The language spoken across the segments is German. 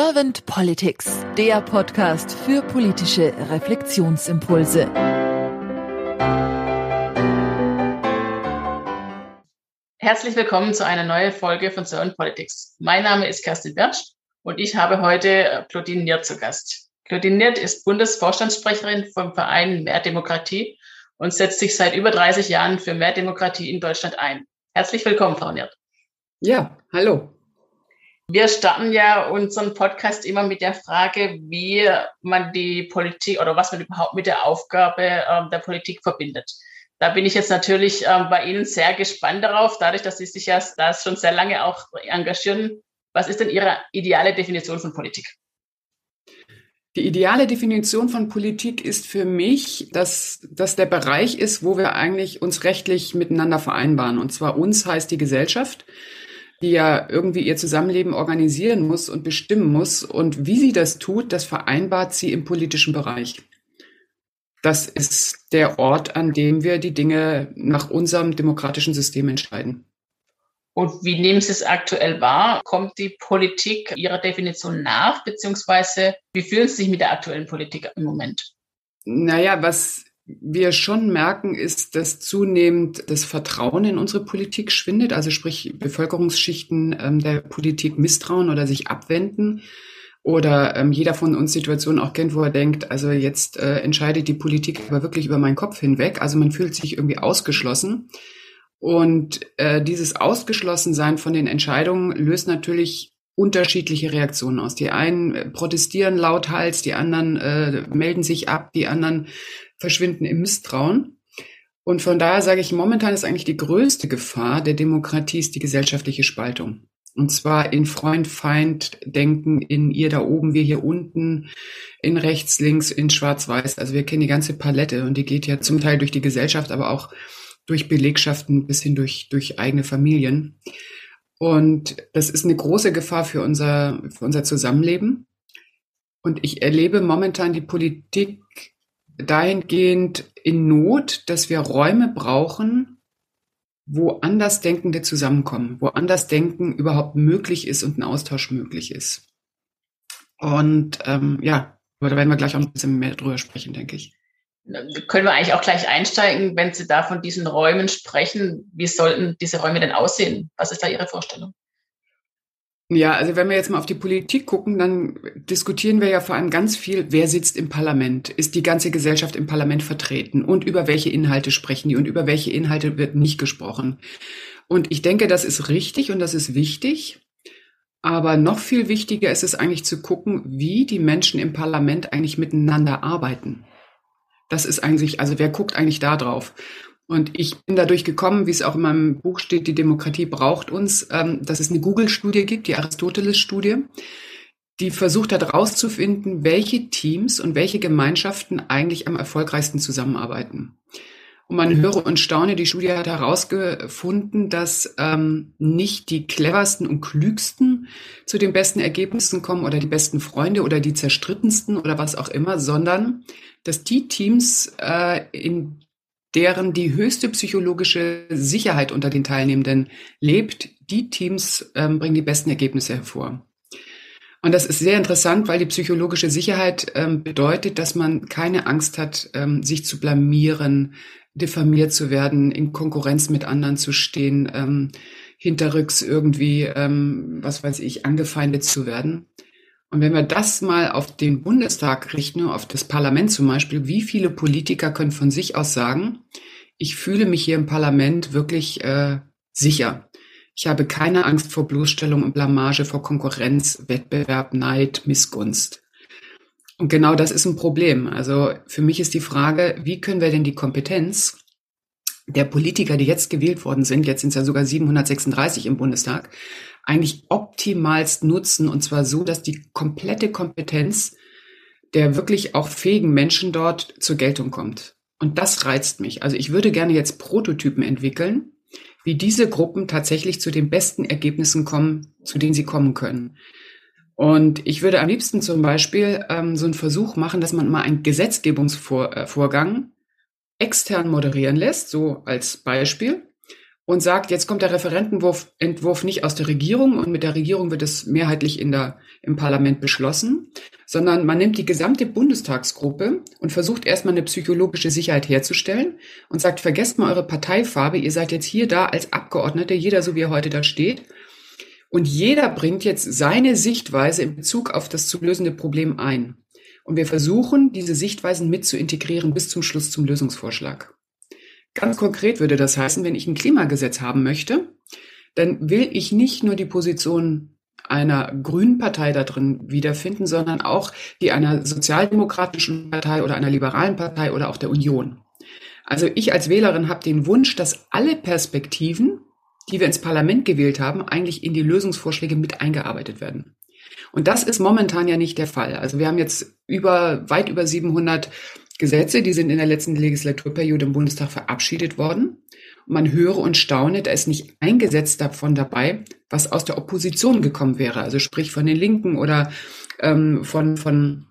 Servant Politics, der Podcast für politische Reflexionsimpulse. Herzlich willkommen zu einer neuen Folge von Servant Politics. Mein Name ist Kerstin Bertsch und ich habe heute Claudine Niert zu Gast. Claudine Niert ist Bundesvorstandssprecherin vom Verein Mehr Demokratie und setzt sich seit über 30 Jahren für mehr Demokratie in Deutschland ein. Herzlich willkommen, Frau Niert. Ja, hallo. Wir starten ja unseren Podcast immer mit der Frage, wie man die Politik oder was man überhaupt mit der Aufgabe ähm, der Politik verbindet. Da bin ich jetzt natürlich ähm, bei Ihnen sehr gespannt darauf, dadurch, dass Sie sich ja da schon sehr lange auch engagieren. Was ist denn Ihre ideale Definition von Politik? Die ideale Definition von Politik ist für mich, dass das der Bereich ist, wo wir eigentlich uns rechtlich miteinander vereinbaren. Und zwar uns heißt die Gesellschaft die ja irgendwie ihr Zusammenleben organisieren muss und bestimmen muss. Und wie sie das tut, das vereinbart sie im politischen Bereich. Das ist der Ort, an dem wir die Dinge nach unserem demokratischen System entscheiden. Und wie nehmen Sie es aktuell wahr? Kommt die Politik Ihrer Definition nach, beziehungsweise wie fühlen Sie sich mit der aktuellen Politik im Moment? Naja, was wir schon merken, ist, dass zunehmend das Vertrauen in unsere Politik schwindet, also sprich Bevölkerungsschichten ähm, der Politik misstrauen oder sich abwenden. Oder ähm, jeder von uns Situationen auch kennt, wo er denkt, also jetzt äh, entscheidet die Politik aber wirklich über meinen Kopf hinweg. Also man fühlt sich irgendwie ausgeschlossen. Und äh, dieses Ausgeschlossensein von den Entscheidungen löst natürlich unterschiedliche Reaktionen aus. Die einen äh, protestieren lauthals, die anderen äh, melden sich ab, die anderen verschwinden im Misstrauen. Und von daher sage ich, momentan ist eigentlich die größte Gefahr der Demokratie ist die gesellschaftliche Spaltung. Und zwar in Freund-Feind-Denken, in ihr da oben, wir hier unten, in rechts, links, in schwarz-weiß. Also wir kennen die ganze Palette und die geht ja zum Teil durch die Gesellschaft, aber auch durch Belegschaften bis hin durch, durch eigene Familien. Und das ist eine große Gefahr für unser, für unser Zusammenleben. Und ich erlebe momentan die Politik dahingehend in Not, dass wir Räume brauchen, wo Andersdenkende zusammenkommen, wo Andersdenken überhaupt möglich ist und ein Austausch möglich ist. Und ähm, ja, da werden wir gleich auch ein bisschen mehr drüber sprechen, denke ich. Können wir eigentlich auch gleich einsteigen, wenn Sie da von diesen Räumen sprechen? Wie sollten diese Räume denn aussehen? Was ist da Ihre Vorstellung? Ja, also wenn wir jetzt mal auf die Politik gucken, dann diskutieren wir ja vor allem ganz viel, wer sitzt im Parlament? Ist die ganze Gesellschaft im Parlament vertreten? Und über welche Inhalte sprechen die? Und über welche Inhalte wird nicht gesprochen? Und ich denke, das ist richtig und das ist wichtig. Aber noch viel wichtiger ist es eigentlich zu gucken, wie die Menschen im Parlament eigentlich miteinander arbeiten. Das ist eigentlich, also wer guckt eigentlich da drauf? Und ich bin dadurch gekommen, wie es auch in meinem Buch steht, die Demokratie braucht uns, ähm, dass es eine Google-Studie gibt, die Aristoteles-Studie, die versucht hat herauszufinden, welche Teams und welche Gemeinschaften eigentlich am erfolgreichsten zusammenarbeiten. Und man höre und staune, die Studie hat herausgefunden, dass ähm, nicht die cleversten und klügsten zu den besten Ergebnissen kommen oder die besten Freunde oder die zerstrittensten oder was auch immer, sondern dass die Teams, äh, in deren die höchste psychologische Sicherheit unter den Teilnehmenden lebt, die Teams ähm, bringen die besten Ergebnisse hervor. Und das ist sehr interessant, weil die psychologische Sicherheit ähm, bedeutet, dass man keine Angst hat, ähm, sich zu blamieren, diffamiert zu werden, in Konkurrenz mit anderen zu stehen, ähm, hinterrücks irgendwie, ähm, was weiß ich, angefeindet zu werden. Und wenn wir das mal auf den Bundestag richten, auf das Parlament zum Beispiel, wie viele Politiker können von sich aus sagen, ich fühle mich hier im Parlament wirklich äh, sicher. Ich habe keine Angst vor Bloßstellung und Blamage, vor Konkurrenz, Wettbewerb, Neid, Missgunst. Und genau das ist ein Problem. Also für mich ist die Frage, wie können wir denn die Kompetenz der Politiker, die jetzt gewählt worden sind, jetzt sind es ja sogar 736 im Bundestag, eigentlich optimalst nutzen und zwar so, dass die komplette Kompetenz der wirklich auch fähigen Menschen dort zur Geltung kommt. Und das reizt mich. Also ich würde gerne jetzt Prototypen entwickeln, wie diese Gruppen tatsächlich zu den besten Ergebnissen kommen, zu denen sie kommen können. Und ich würde am liebsten zum Beispiel ähm, so einen Versuch machen, dass man mal einen Gesetzgebungsvorgang extern moderieren lässt, so als Beispiel und sagt, jetzt kommt der Referentenentwurf Entwurf nicht aus der Regierung und mit der Regierung wird es mehrheitlich in der, im Parlament beschlossen, sondern man nimmt die gesamte Bundestagsgruppe und versucht erstmal eine psychologische Sicherheit herzustellen und sagt, vergesst mal eure Parteifarbe, ihr seid jetzt hier da als Abgeordnete, jeder so wie er heute da steht. Und jeder bringt jetzt seine Sichtweise in Bezug auf das zu lösende Problem ein. Und wir versuchen, diese Sichtweisen mit zu integrieren bis zum Schluss zum Lösungsvorschlag. Ganz konkret würde das heißen, wenn ich ein Klimagesetz haben möchte, dann will ich nicht nur die Position einer grünen Partei da drin wiederfinden, sondern auch die einer sozialdemokratischen Partei oder einer liberalen Partei oder auch der Union. Also ich als Wählerin habe den Wunsch, dass alle Perspektiven, die wir ins Parlament gewählt haben, eigentlich in die Lösungsvorschläge mit eingearbeitet werden. Und das ist momentan ja nicht der Fall. Also wir haben jetzt über, weit über 700 Gesetze, die sind in der letzten Legislaturperiode im Bundestag verabschiedet worden. Und man höre und staune, da ist nicht ein Gesetz davon dabei, was aus der Opposition gekommen wäre, also sprich von den Linken oder ähm, von, von,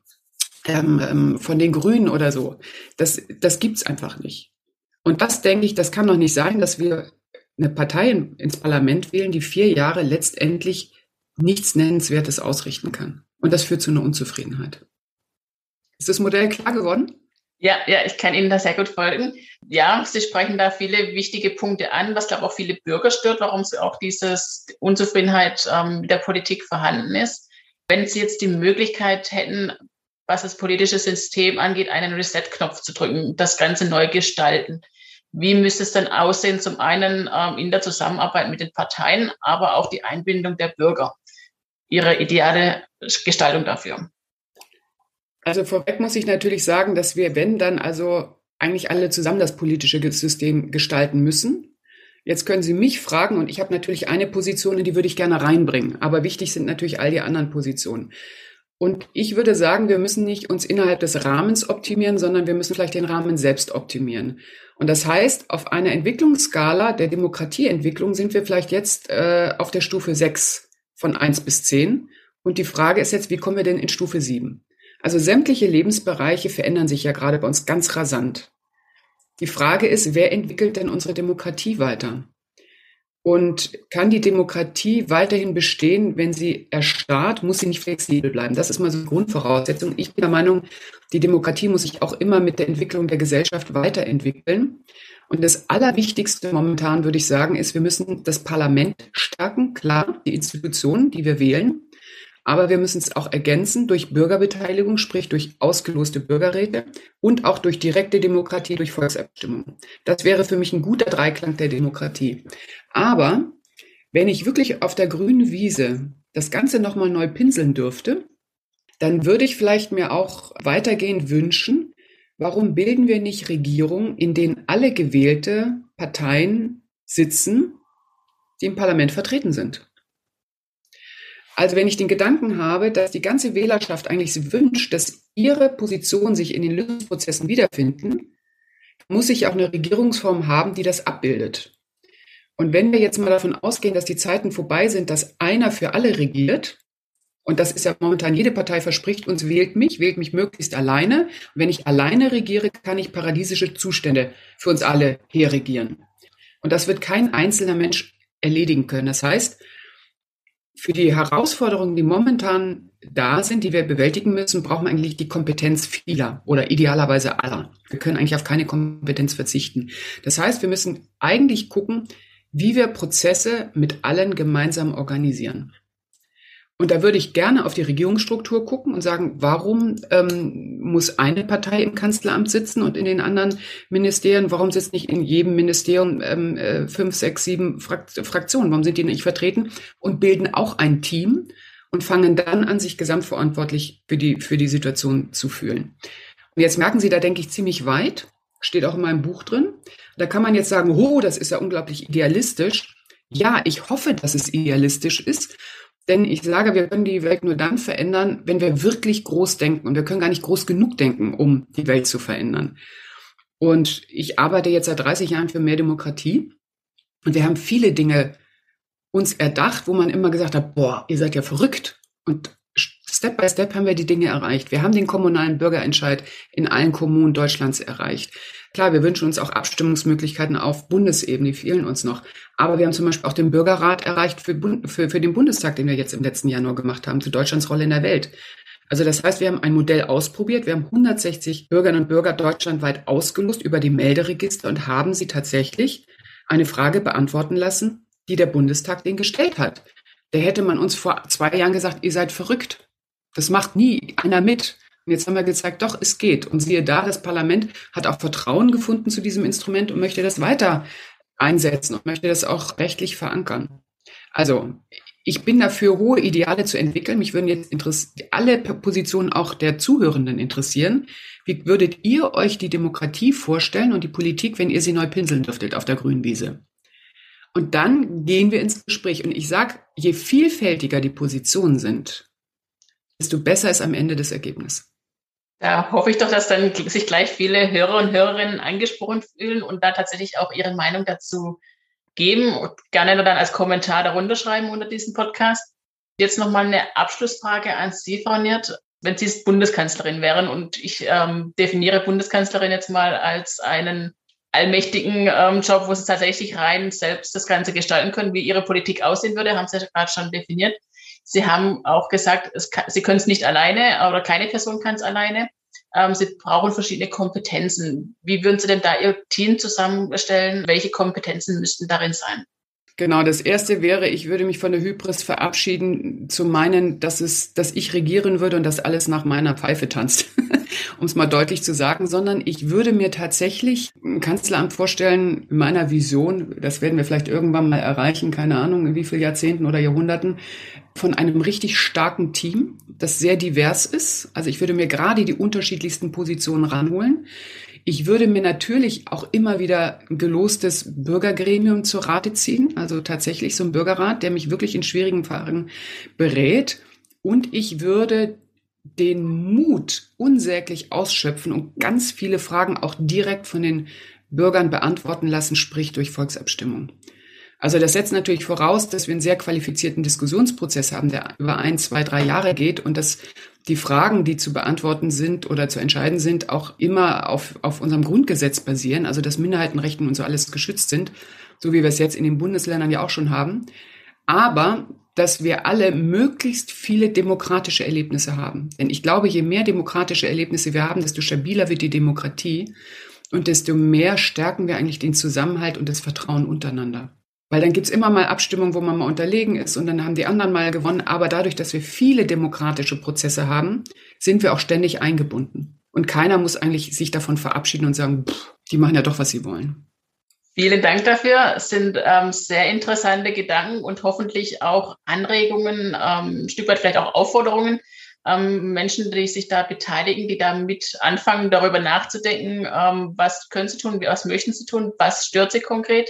ähm, ähm von den Grünen oder so. Das, das gibt's einfach nicht. Und das denke ich, das kann doch nicht sein, dass wir eine Partei ins Parlament wählen, die vier Jahre letztendlich nichts Nennenswertes ausrichten kann. Und das führt zu einer Unzufriedenheit. Ist das Modell klar geworden? Ja, ja, ich kann Ihnen da sehr gut folgen. Ja, Sie sprechen da viele wichtige Punkte an, was glaube auch viele Bürger stört, warum sie auch dieses Unzufriedenheit ähm, mit der Politik vorhanden ist. Wenn Sie jetzt die Möglichkeit hätten, was das politische System angeht, einen Reset-Knopf zu drücken, das Ganze neu gestalten. Wie müsste es dann aussehen? Zum einen ähm, in der Zusammenarbeit mit den Parteien, aber auch die Einbindung der Bürger. Ihre ideale Gestaltung dafür. Also vorweg muss ich natürlich sagen, dass wir, wenn dann also eigentlich alle zusammen das politische System gestalten müssen. Jetzt können Sie mich fragen und ich habe natürlich eine Position, in die würde ich gerne reinbringen. Aber wichtig sind natürlich all die anderen Positionen. Und ich würde sagen, wir müssen nicht uns innerhalb des Rahmens optimieren, sondern wir müssen vielleicht den Rahmen selbst optimieren. Und das heißt, auf einer Entwicklungsskala der Demokratieentwicklung sind wir vielleicht jetzt äh, auf der Stufe 6 von 1 bis 10. Und die Frage ist jetzt, wie kommen wir denn in Stufe 7? Also sämtliche Lebensbereiche verändern sich ja gerade bei uns ganz rasant. Die Frage ist, wer entwickelt denn unsere Demokratie weiter? Und kann die Demokratie weiterhin bestehen, wenn sie erstarrt, muss sie nicht flexibel bleiben? Das ist mal so eine Grundvoraussetzung. Ich bin der Meinung, die Demokratie muss sich auch immer mit der Entwicklung der Gesellschaft weiterentwickeln. Und das Allerwichtigste momentan, würde ich sagen, ist, wir müssen das Parlament stärken, klar, die Institutionen, die wir wählen. Aber wir müssen es auch ergänzen durch Bürgerbeteiligung, sprich durch ausgeloste Bürgerräte und auch durch direkte Demokratie, durch Volksabstimmung. Das wäre für mich ein guter Dreiklang der Demokratie. Aber wenn ich wirklich auf der grünen Wiese das Ganze nochmal neu pinseln dürfte, dann würde ich vielleicht mir auch weitergehend wünschen, warum bilden wir nicht Regierungen, in denen alle gewählte Parteien sitzen, die im Parlament vertreten sind? Also wenn ich den Gedanken habe, dass die ganze Wählerschaft eigentlich wünscht, dass ihre Position sich in den Lösungsprozessen wiederfinden, muss ich auch eine Regierungsform haben, die das abbildet. Und wenn wir jetzt mal davon ausgehen, dass die Zeiten vorbei sind, dass einer für alle regiert, und das ist ja momentan, jede Partei verspricht uns, wählt mich, wählt mich möglichst alleine. Und wenn ich alleine regiere, kann ich paradiesische Zustände für uns alle herregieren. Und das wird kein einzelner Mensch erledigen können. Das heißt, für die Herausforderungen, die momentan da sind, die wir bewältigen müssen, brauchen wir eigentlich die Kompetenz vieler oder idealerweise aller. Wir können eigentlich auf keine Kompetenz verzichten. Das heißt, wir müssen eigentlich gucken, wie wir Prozesse mit allen gemeinsam organisieren. Und da würde ich gerne auf die Regierungsstruktur gucken und sagen, warum ähm, muss eine Partei im Kanzleramt sitzen und in den anderen Ministerien? Warum sitzt nicht in jedem Ministerium ähm, äh, fünf, sechs, sieben Fraktionen? Warum sind die nicht vertreten und bilden auch ein Team und fangen dann an, sich gesamtverantwortlich für die, für die Situation zu fühlen? Und jetzt merken Sie, da denke ich ziemlich weit, steht auch in meinem Buch drin. Da kann man jetzt sagen, oh, das ist ja unglaublich idealistisch. Ja, ich hoffe, dass es idealistisch ist. Denn ich sage, wir können die Welt nur dann verändern, wenn wir wirklich groß denken. Und wir können gar nicht groß genug denken, um die Welt zu verändern. Und ich arbeite jetzt seit 30 Jahren für mehr Demokratie. Und wir haben viele Dinge uns erdacht, wo man immer gesagt hat, boah, ihr seid ja verrückt. Und Step by Step haben wir die Dinge erreicht. Wir haben den kommunalen Bürgerentscheid in allen Kommunen Deutschlands erreicht. Klar, wir wünschen uns auch Abstimmungsmöglichkeiten auf Bundesebene, die fehlen uns noch. Aber wir haben zum Beispiel auch den Bürgerrat erreicht für, für, für den Bundestag, den wir jetzt im letzten Jahr nur gemacht haben, zu Deutschlands Rolle in der Welt. Also das heißt, wir haben ein Modell ausprobiert. Wir haben 160 Bürgerinnen und Bürger deutschlandweit ausgelost über die Melderegister und haben sie tatsächlich eine Frage beantworten lassen, die der Bundestag den gestellt hat. Da hätte man uns vor zwei Jahren gesagt, ihr seid verrückt. Das macht nie einer mit. Und jetzt haben wir gezeigt, doch, es geht. Und siehe da, das Parlament hat auch Vertrauen gefunden zu diesem Instrument und möchte das weiter einsetzen und möchte das auch rechtlich verankern. Also, ich bin dafür, hohe Ideale zu entwickeln. Mich würden jetzt alle Positionen auch der Zuhörenden interessieren. Wie würdet ihr euch die Demokratie vorstellen und die Politik, wenn ihr sie neu pinseln dürftet auf der grünen Wiese? Und dann gehen wir ins Gespräch. Und ich sage, je vielfältiger die Positionen sind, desto besser ist am Ende das Ergebnis. Da hoffe ich doch, dass dann sich gleich viele Hörer und Hörerinnen angesprochen fühlen und da tatsächlich auch ihre Meinung dazu geben und gerne dann als Kommentar darunter schreiben unter diesem Podcast. Jetzt nochmal eine Abschlussfrage an Sie, Frau Niert. Wenn Sie Bundeskanzlerin wären und ich ähm, definiere Bundeskanzlerin jetzt mal als einen allmächtigen ähm, Job, wo Sie tatsächlich rein selbst das Ganze gestalten können, wie Ihre Politik aussehen würde, haben Sie ja gerade schon definiert. Sie haben auch gesagt, kann, Sie können es nicht alleine oder keine Person kann es alleine. Ähm, Sie brauchen verschiedene Kompetenzen. Wie würden Sie denn da Ihr Team zusammenstellen? Welche Kompetenzen müssten darin sein? Genau, das erste wäre, ich würde mich von der Hybris verabschieden, zu meinen, dass es, dass ich regieren würde und dass alles nach meiner Pfeife tanzt, um es mal deutlich zu sagen, sondern ich würde mir tatsächlich ein Kanzleramt vorstellen, in meiner Vision, das werden wir vielleicht irgendwann mal erreichen, keine Ahnung, in wie vielen Jahrzehnten oder Jahrhunderten, von einem richtig starken Team, das sehr divers ist. Also ich würde mir gerade die unterschiedlichsten Positionen ranholen. Ich würde mir natürlich auch immer wieder ein gelostes Bürgergremium zur Rate ziehen, also tatsächlich so ein Bürgerrat, der mich wirklich in schwierigen Fragen berät. Und ich würde den Mut unsäglich ausschöpfen und ganz viele Fragen auch direkt von den Bürgern beantworten lassen, sprich durch Volksabstimmung. Also das setzt natürlich voraus, dass wir einen sehr qualifizierten Diskussionsprozess haben, der über ein, zwei, drei Jahre geht und dass die Fragen, die zu beantworten sind oder zu entscheiden sind, auch immer auf, auf unserem Grundgesetz basieren, also dass Minderheitenrechten und so alles geschützt sind, so wie wir es jetzt in den Bundesländern ja auch schon haben. Aber dass wir alle möglichst viele demokratische Erlebnisse haben. Denn ich glaube, je mehr demokratische Erlebnisse wir haben, desto stabiler wird die Demokratie und desto mehr stärken wir eigentlich den Zusammenhalt und das Vertrauen untereinander. Weil dann gibt's immer mal Abstimmungen, wo man mal unterlegen ist und dann haben die anderen mal gewonnen. Aber dadurch, dass wir viele demokratische Prozesse haben, sind wir auch ständig eingebunden. Und keiner muss eigentlich sich davon verabschieden und sagen, pff, die machen ja doch, was sie wollen. Vielen Dank dafür. Es sind ähm, sehr interessante Gedanken und hoffentlich auch Anregungen, ähm, ein Stück weit vielleicht auch Aufforderungen. Ähm, Menschen, die sich da beteiligen, die da mit anfangen, darüber nachzudenken, ähm, was können sie tun, was möchten sie tun, was stört sie konkret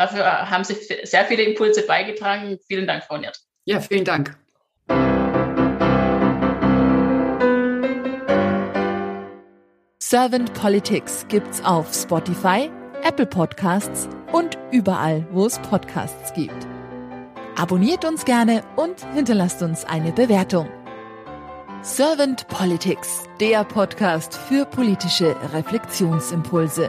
Dafür haben Sie sehr viele Impulse beigetragen. Vielen Dank, Frau Niert. Ja, vielen Dank. Servant Politics gibt's auf Spotify, Apple Podcasts und überall, wo es Podcasts gibt. Abonniert uns gerne und hinterlasst uns eine Bewertung. Servant Politics, der Podcast für politische Reflexionsimpulse.